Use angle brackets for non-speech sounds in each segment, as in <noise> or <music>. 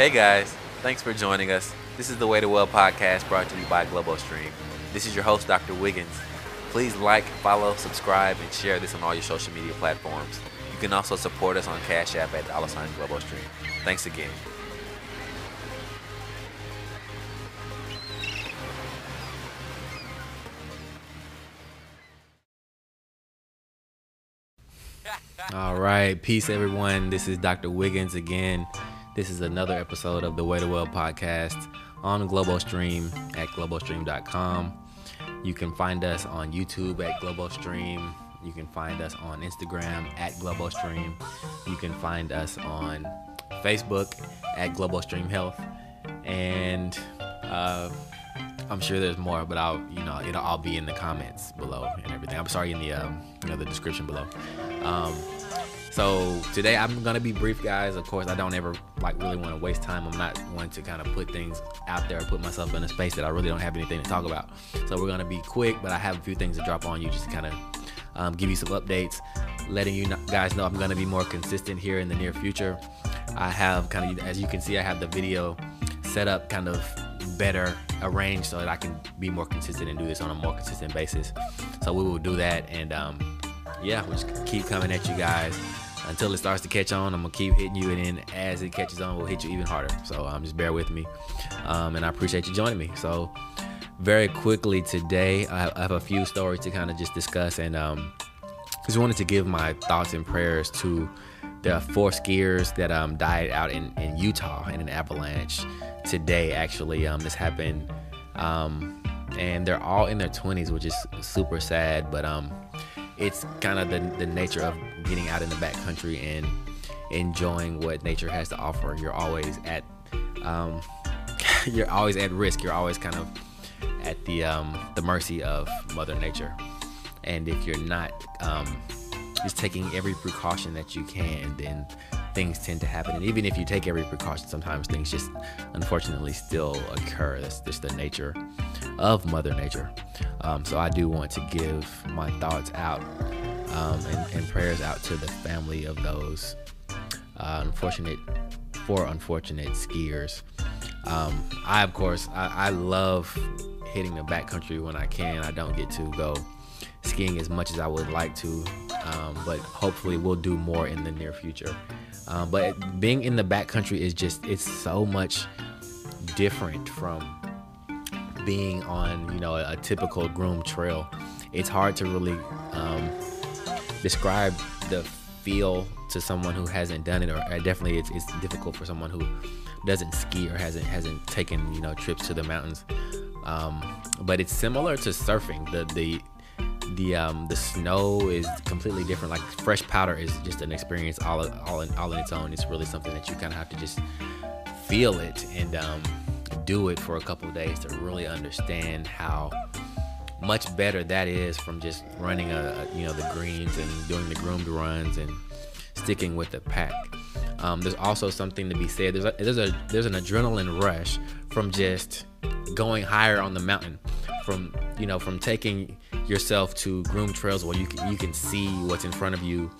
Hey guys, thanks for joining us. This is the Way to Well podcast brought to you by GloboStream. This is your host, Dr. Wiggins. Please like, follow, subscribe, and share this on all your social media platforms. You can also support us on Cash App at dollar sign GloboStream. Thanks again. All right, peace everyone. This is Dr. Wiggins again. This is another episode of the Way to Well podcast on GloboStream at globostream.com. You can find us on YouTube at GloboStream. You can find us on Instagram at GloboStream. You can find us on Facebook at GloboStream Health. And uh, I'm sure there's more, but I'll you know it'll all be in the comments below and everything. I'm sorry in the um, you know the description below. Um, so today I'm gonna be brief, guys. Of course, I don't ever like really want to waste time. I'm not one to kind of put things out there, put myself in a space that I really don't have anything to talk about. So we're gonna be quick, but I have a few things to drop on you just to kind of um, give you some updates, letting you guys know I'm gonna be more consistent here in the near future. I have kind of, as you can see, I have the video set up kind of better arranged so that I can be more consistent and do this on a more consistent basis. So we will do that, and um, yeah, we'll just keep coming at you guys until it starts to catch on. I'm gonna keep hitting you, and then as it catches on, we'll hit you even harder. So um, just bear with me, um, and I appreciate you joining me. So very quickly today, I have a few stories to kind of just discuss, and um, just wanted to give my thoughts and prayers to the four skiers that um, died out in, in Utah in an avalanche today. Actually, um, this happened, um, and they're all in their 20s, which is super sad. But um, it's kind of the, the nature of getting out in the backcountry and enjoying what nature has to offer. You're always at um, <laughs> you're always at risk. You're always kind of at the um, the mercy of Mother Nature. And if you're not um, just taking every precaution that you can, then things tend to happen. And even if you take every precaution, sometimes things just unfortunately still occur. That's just the nature of Mother Nature. Um, so I do want to give my thoughts out um, and, and, prayers out to the family of those uh, unfortunate, four unfortunate skiers. Um, I, of course, I, I love hitting the backcountry when I can. I don't get to go skiing as much as I would like to, um, but hopefully we'll do more in the near future. Um, but being in the backcountry is just it's so much different from being on you know a, a typical groom trail. It's hard to really um, describe the feel to someone who hasn't done it, or definitely it's, it's difficult for someone who doesn't ski or hasn't hasn't taken you know trips to the mountains. Um, but it's similar to surfing. The the the um, the snow is completely different. Like fresh powder is just an experience all all in, all in its own. It's really something that you kind of have to just feel it and um, do it for a couple days to really understand how much better that is from just running a, a you know the greens and doing the groomed runs and sticking with the pack. Um, there's also something to be said. There's a, there's a there's an adrenaline rush from just going higher on the mountain, from you know from taking yourself to groom trails where you can you can see what's in front of you.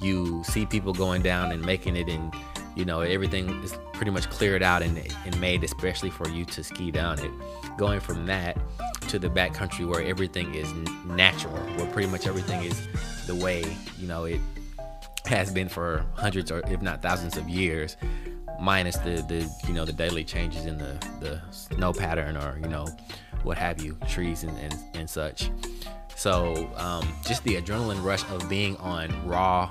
You see people going down and making it, and you know everything is pretty much cleared out and, and made especially for you to ski down it. Going from that to the backcountry where everything is natural, where pretty much everything is the way you know it has been for hundreds or if not thousands of years minus the the you know the daily changes in the the snow pattern or you know what have you trees and and, and such so um, just the adrenaline rush of being on raw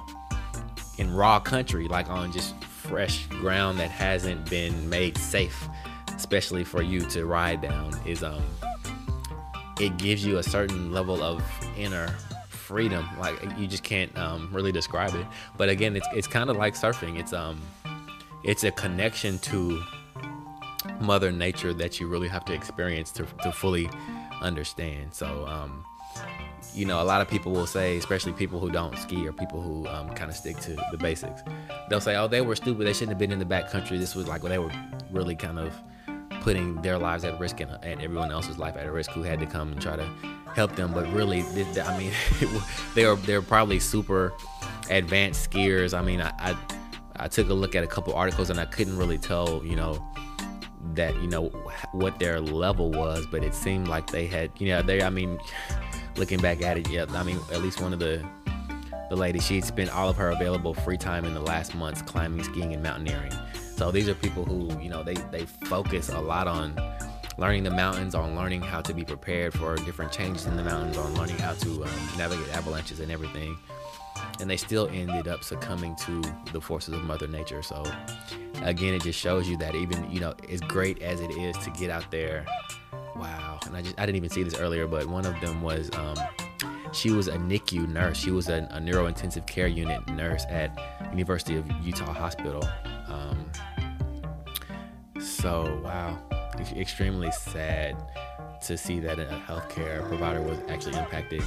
in raw country like on just fresh ground that hasn't been made safe especially for you to ride down is um it gives you a certain level of inner freedom. Like you just can't um, really describe it. But again, it's it's kind of like surfing. It's um, it's a connection to Mother Nature that you really have to experience to to fully understand. So um, you know, a lot of people will say, especially people who don't ski or people who um, kind of stick to the basics, they'll say, "Oh, they were stupid. They shouldn't have been in the back country. This was like when they were really kind of." putting their lives at risk and, and, everyone else's life at risk who had to come and try to help them. But really, I mean, <laughs> they are they're probably super advanced skiers. I mean, I, I I took a look at a couple articles and I couldn't really tell, you know, that you know what their level was, but it seemed like they had, you know, they. I mean, looking back at it, yeah, I mean, at least one of the the ladies, she had spent all of her available free time in the last months climbing, skiing, and mountaineering. So these are people who, you know, they they focus a lot on learning the mountains, on learning how to be prepared for different changes in the mountains, on learning how to um, navigate avalanches and everything. And they still ended up succumbing to the forces of Mother Nature. So again, it just shows you that even you know, as great as it is to get out there. Wow, and I just I didn't even see this earlier, but one of them was um, she was a NICU nurse. She was a, a neurointensive care unit nurse at University of Utah Hospital. Um, so wow, extremely sad to see that a healthcare provider was actually impacted.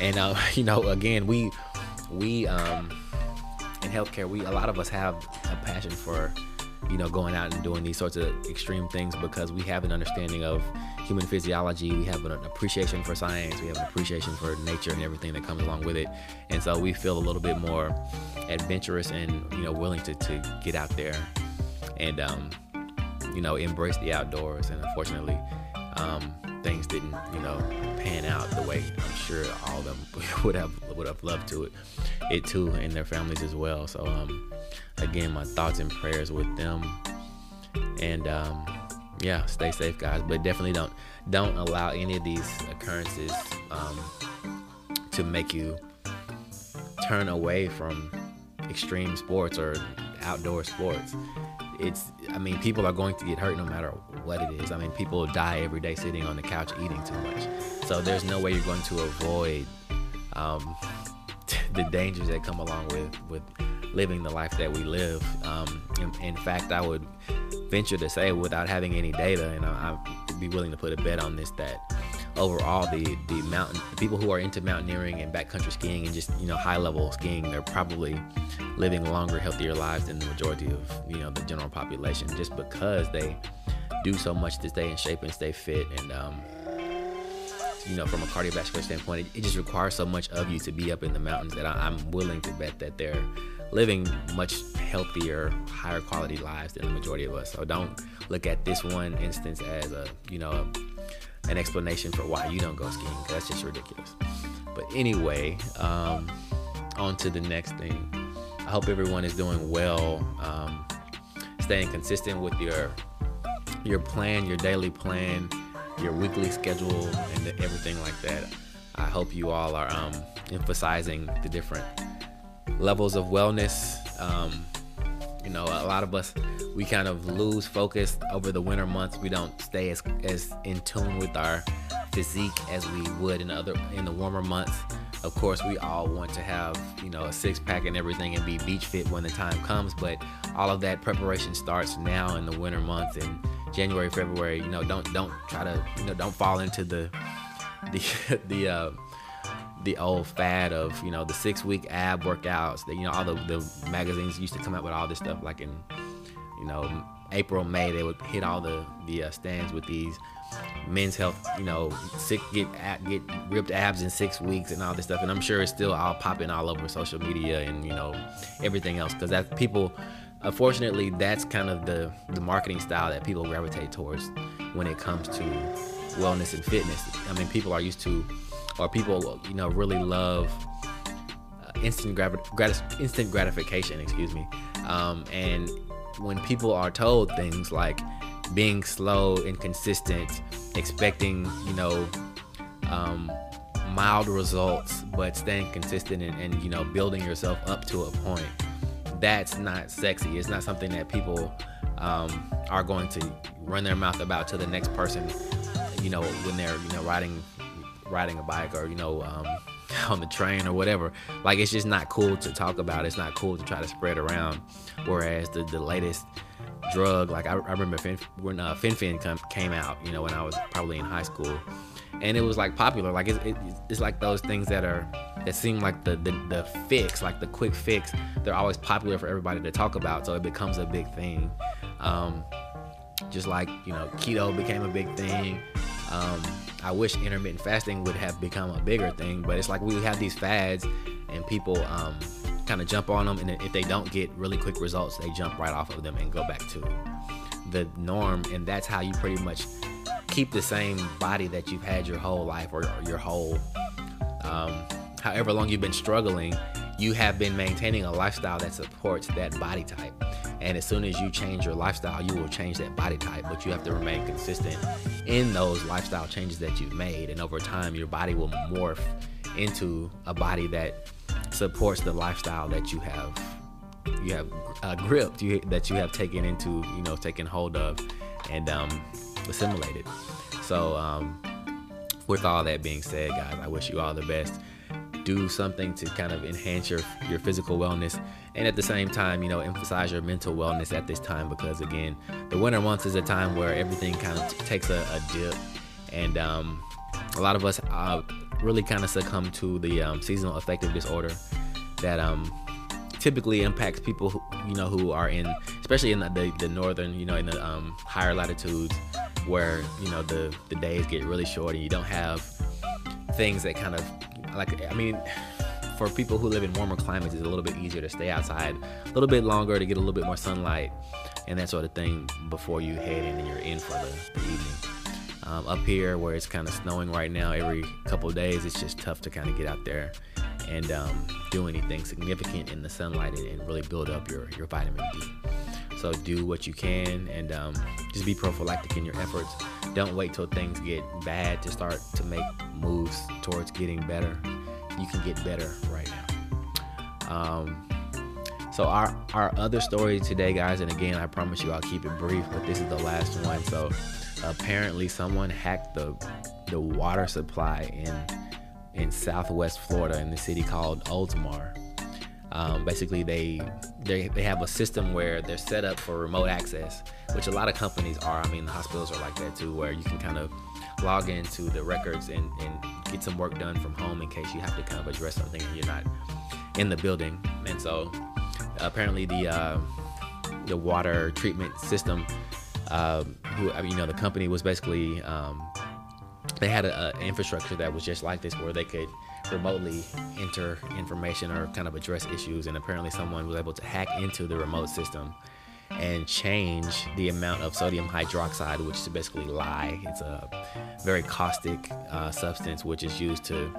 And uh, <laughs> you know, again, we we um, in healthcare, we a lot of us have a passion for you know going out and doing these sorts of extreme things because we have an understanding of human physiology. We have an appreciation for science. We have an appreciation for nature and everything that comes along with it. And so we feel a little bit more adventurous and you know willing to, to get out there and um, you know embrace the outdoors. And unfortunately, um, things didn't you know pan out the way I'm sure all of them <laughs> would have would have loved to it it too and their families as well. So um, again, my thoughts and prayers with them and um, yeah, stay safe, guys. But definitely don't don't allow any of these occurrences um, to make you turn away from extreme sports or outdoor sports. It's, I mean, people are going to get hurt no matter what it is. I mean, people die every day sitting on the couch eating too much. So there's no way you're going to avoid um, <laughs> the dangers that come along with with living the life that we live. Um, in, in, fact, I would venture to say, without having any data, and I, would be willing to put a bet on this, that overall the the mountain the people who are into mountaineering and backcountry skiing and just you know high level skiing, they're probably living longer, healthier lives than the majority of you know the general population, just because they do so much to stay in shape and stay fit and um, you know, from a cardiovascular standpoint, it, it, just requires so much of you to be up in the mountains that I, am willing to bet that they're living much healthier, higher quality lives than the majority of us. So don't look at this one instance as a, you know, a, an explanation for why you don't go skiing. That's just ridiculous. But anyway, um, on to the next thing. I hope everyone is doing well, um, staying consistent with your your plan, your daily plan, your weekly schedule, and everything like that. I hope you all are um, emphasizing the different levels of wellness. Um, you know, a lot of us we kind of lose focus over the winter months. We don't stay as as in tune with our physique as we would in other in the warmer months. Of course, we all want to have you know a six pack and everything and be beach fit when the time comes. But all of that preparation starts now in the winter months and January, February. You know, don't don't try to you know don't fall into the <laughs> the the uh, the old fad of you know the six week ab workouts that you know all the, the magazines used to come out with all this stuff like in you know April May they would hit all the the uh, stands with these men's health you know sick get get ripped abs in six weeks and all this stuff and I'm sure it's still all popping all over social media and you know everything else because that people unfortunately that's kind of the the marketing style that people gravitate towards when it comes to wellness and fitness. I mean people are used to or people you know really love uh, instant gratis- instant gratification excuse me. Um, and when people are told things like being slow and consistent expecting you know um, mild results but staying consistent and, and you know building yourself up to a point that's not sexy. It's not something that people um, are going to run their mouth about to the next person you know when they're you know riding riding a bike or you know um, <laughs> on the train or whatever. Like it's just not cool to talk about. It's not cool to try to spread around. Whereas the the latest drug, like I, I remember fin, when uh, Fen-Phen come, came out, you know, when I was probably in high school, and it was like popular. Like it's, it, it's like those things that are that seem like the, the the fix, like the quick fix. They're always popular for everybody to talk about, so it becomes a big thing. Um, just like you know, keto became a big thing. Um, I wish intermittent fasting would have become a bigger thing, but it's like we have these fads and people um, kind of jump on them, and if they don't get really quick results, they jump right off of them and go back to the norm, and that's how you pretty much keep the same body that you've had your whole life or, your whole um, however long you've been struggling you have been maintaining a lifestyle that supports that body type and as soon as you change your lifestyle you will change that body type but you have to remain consistent in those lifestyle changes that you've made. And over time your body will morph into a body that supports the lifestyle that you have you have uh, gripped you, that you have taken into you know taken hold of and um, assimilated. So um, with all that being said guys i wish you all the best do something to kind of enhance your your physical wellness and at the same time you know emphasize your mental wellness at this time because again the winter months is a time where everything kind of t- takes a, a, dip and um, a lot of us uh, really kind of succumb to the um, seasonal affective disorder that um, typically impacts people who, you know who are in especially in the, the, the northern you know in the um, higher latitudes where you know the the days get really short and you don't have things that kind of like I mean for people who live in warmer climates it's a little bit easier to stay outside a little bit longer to get a little bit more sunlight and that sort of thing before you head in and you're in for the, the evening um, up here where it's kind of snowing right now every couple days it's just tough to kind of get out there and um, do anything significant in the sunlight and, and, really build up your, your vitamin D. So do what you can and um, just be prophylactic in your efforts. Don't wait till things get bad to start to make moves towards getting better. You can get better right now. Um, so our our other story today, guys, and again, I promise you I'll keep it brief, but this is the last one. So apparently, someone hacked the the water supply in in Southwest Florida in the city called Oldsmar. Um, basically, they, they they have a system where they're set up for remote access, which a lot of companies are. I mean, the hospitals are like that too, where you can kind of log into the records and, and get some work done from home in case you have to kind of address something and you're not in the building. And so, apparently, the uh, the water treatment system, uh, who I mean, you know, the company was basically um, they had an infrastructure that was just like this where they could remotely enter information or kind of address issues and apparently someone was able to hack into the remote system and change the amount of sodium hydroxide which is basically lye it's a very caustic uh, substance which is used to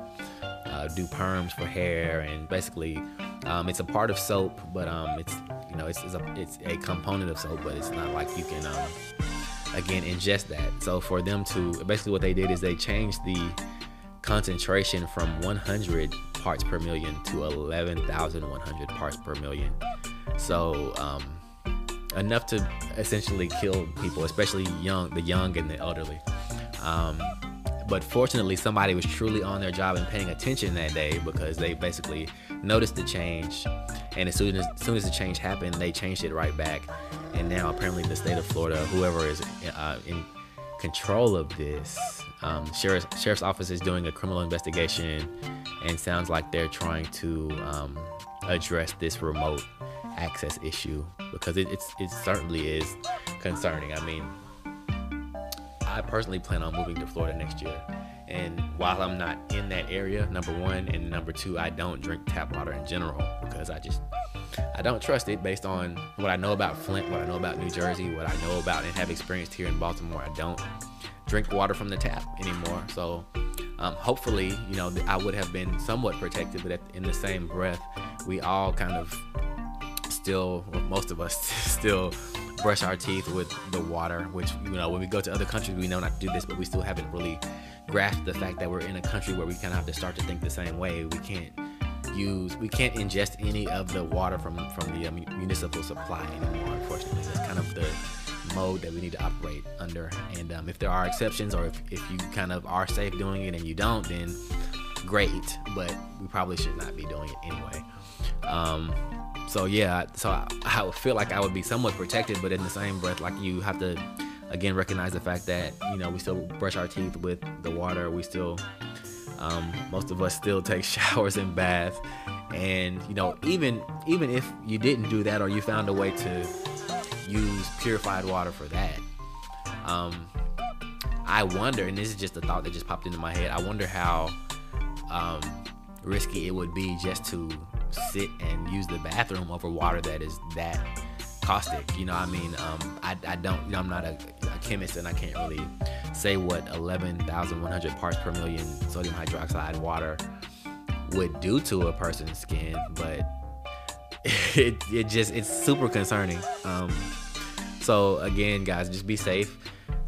uh, do perms for hair and basically um, it's a part of soap but um, it's you know it's, it's, a, it's a component of soap but it's not like you can um, again ingest that. So for them to basically what they did is they changed the concentration from 100 parts per million to 11,100 parts per million. So um, enough to essentially kill people, especially young, the young and the elderly. Um, but fortunately, somebody was truly on their job and paying attention that day because they basically noticed the change, and as soon as, as soon as the change happened, they changed it right back and now apparently the state of Florida, whoever is uh, in control of this, um, sheriff's, sheriff's office is doing a criminal investigation, and sounds like they're trying to um, address this remote access issue because it, it's it certainly is concerning. I mean, I personally plan on moving to Florida next year. And while I'm not in that area, number one, and number two, I don't drink tap water in general because I just I don't trust it based on what I know about Flint, what I know about New Jersey, what I know about and have experienced here in Baltimore. I don't drink water from the tap anymore. So um, hopefully, you know, I would have been somewhat protected, but in the same breath, we all kind of still, well, most of us <laughs> still brush our teeth with the water, which, you know, when we go to other countries, we know not to do this, but we still haven't really grasped the fact that we're in a country where we kind of have to start to think the same way. We can't use we can't ingest any of the water from from the uh, municipal supply anymore unfortunately. That's kind of the mode that we need to operate under. And um, if there are exceptions or if, if you kind of are safe doing it and you don't then great but we probably should not be doing it anyway. Um, so yeah so I, I would feel like i would be somewhat protected but in the same breath like you have to again recognize the fact that you know we still brush our teeth with the water we still um, most of us still take <laughs> showers and baths, and you know, even even if you didn't do that or you found a way to use purified water for that, um, I wonder, and this is just a thought that just popped into my head. I wonder how um, risky it would be just to sit and use the bathroom over water that is that caustic. You know, I mean, um, I, I don't, you know, I'm not a, a, chemist and I can't really say what 11,100 parts per million sodium hydroxide water would do to a person's skin, but <laughs> it, it just, it's super concerning. Um, so again, guys, just be safe.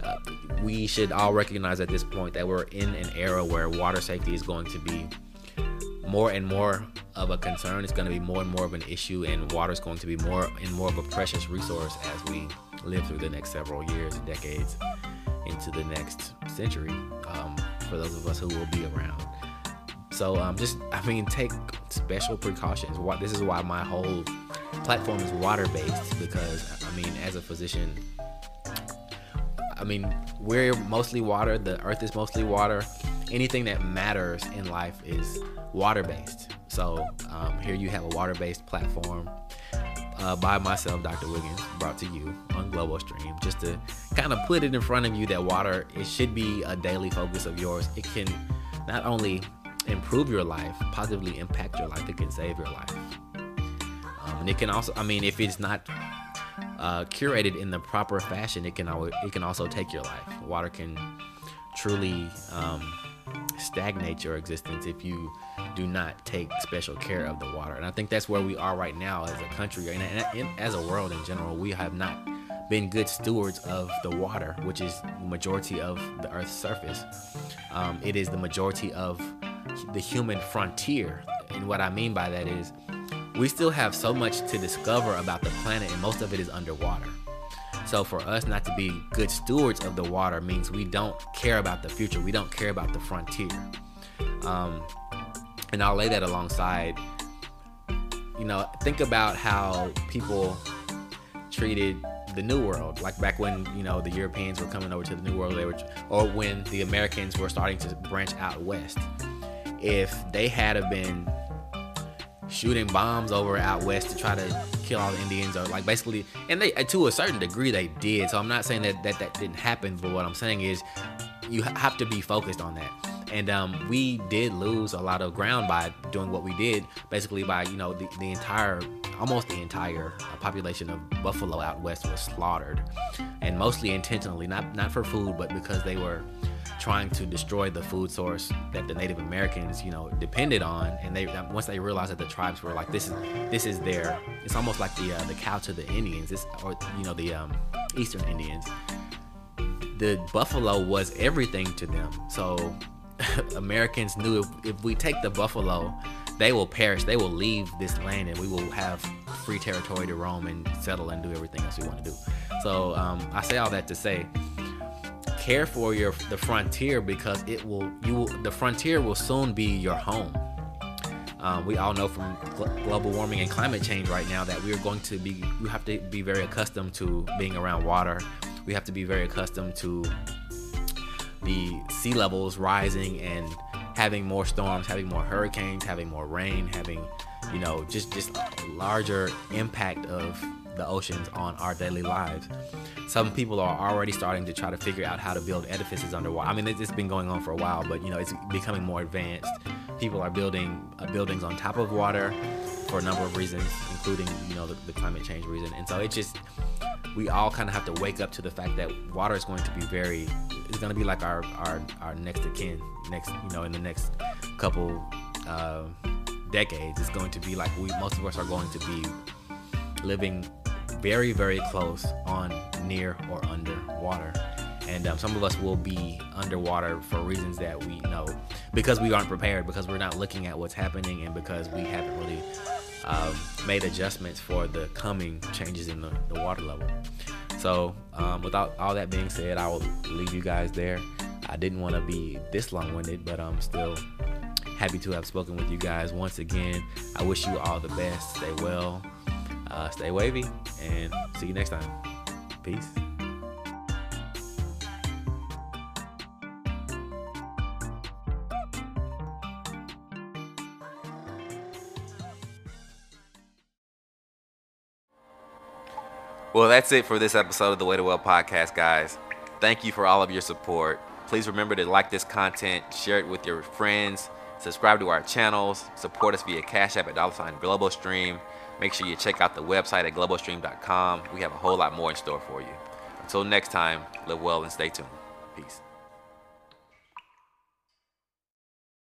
Uh, we should all recognize at this point that we're in an era where water safety is going to be more and more of a concern. It's going to be more and more of an issue, and water is going to be more and more of a precious resource as we live through the next several years and decades into the next century um, for those of us who will be around. So um, just, I mean, take special precautions. What this is why my whole platform is water based because I mean, as a physician, I mean, we're mostly water. The earth is mostly water. Anything that matters in life is water based. So um, here you have a water based platform uh, by myself, Dr. Wiggins, brought to you on Global Stream, just to kind of put it in front of you that water it should be a daily focus of yours. It can not only improve your life, positively impact your life, it can save your life. Um, and it can also, I mean, if it's not uh, curated in the proper fashion, it can always, it can also take your life. Water can truly um, stagnate your existence if you do not take special care of the water. And I think that's where we are right now as a country and, as a world in general. We have not been good stewards of the water, which is the majority of the Earth's surface. Um, it is the majority of the human frontier. And what I mean by that is we still have so much to discover about the planet, and most of it is underwater. So for us not to be good stewards of the water means we don't care about the future. We don't care about the frontier. Um, and I'll lay that alongside. You know, think about how people treated the New World, like back when you know the Europeans were coming over to the New World, they were, or when the Americans were starting to branch out west. If they had have been shooting bombs over out west to try to kill all the Indians or like basically and they to a certain degree they did. So I'm not saying that that, that didn't happen but what I'm saying is you have to be focused on that. And um, we did lose a lot of ground by doing what we did basically by you know the, the entire almost the entire population of buffalo out west was slaughtered. And mostly intentionally not not for food but because they were trying to destroy the food source that the Native Americans, you know, depended on. And they once they realized that the tribes were like, this is this is their, it's almost like the uh, the cow to the Indians, or you know, the um, Eastern Indians. The buffalo was everything to them. So <laughs> Americans knew if, if we take the buffalo, they will perish. They will leave this land, and we will have free territory to roam and settle and do everything else we want to do. So um, I say all that to say care for your the frontier because it will you will the frontier will soon be your home. Um, we all know from gl- global warming and climate change right now that we are going to be we have to be very accustomed to being around water. We have to be very accustomed to the sea levels rising and having more storms, having more hurricanes, having more rain, having you know just just larger impact of the oceans on our daily lives. Some people are already starting to try to figure out how to build edifices underwater. I mean, it's been going on for a while, but you know, it's becoming more advanced. People are building uh, buildings on top of water for a number of reasons, including you know the, the climate change reason. And so it just we all kind of have to wake up to the fact that water is going to be very it's going to be like our our our next of kin next you know in the next couple uh, decades it's going to be like we most of us are going to be living very, very close on, near, or under water. And um, some of us will be underwater for reasons that we know because we aren't prepared, because we're not looking at what's happening, and because we haven't really um, made adjustments for the coming changes in the, the water level. So, um, without all that being said, I will leave you guys there. I didn't want to be this long winded, but I'm still happy to have spoken with you guys once again. I wish you all the best. Stay well. Uh, stay wavy and see you next time. Peace. Well, that's it for this episode of the Way to Well podcast, guys. Thank you for all of your support. Please remember to like this content, share it with your friends, Subscribe to our channels. Support us via Cash App at dollar sign Global Stream. Make sure you check out the website at globalstream.com. We have a whole lot more in store for you. Until next time, live well and stay tuned. Peace.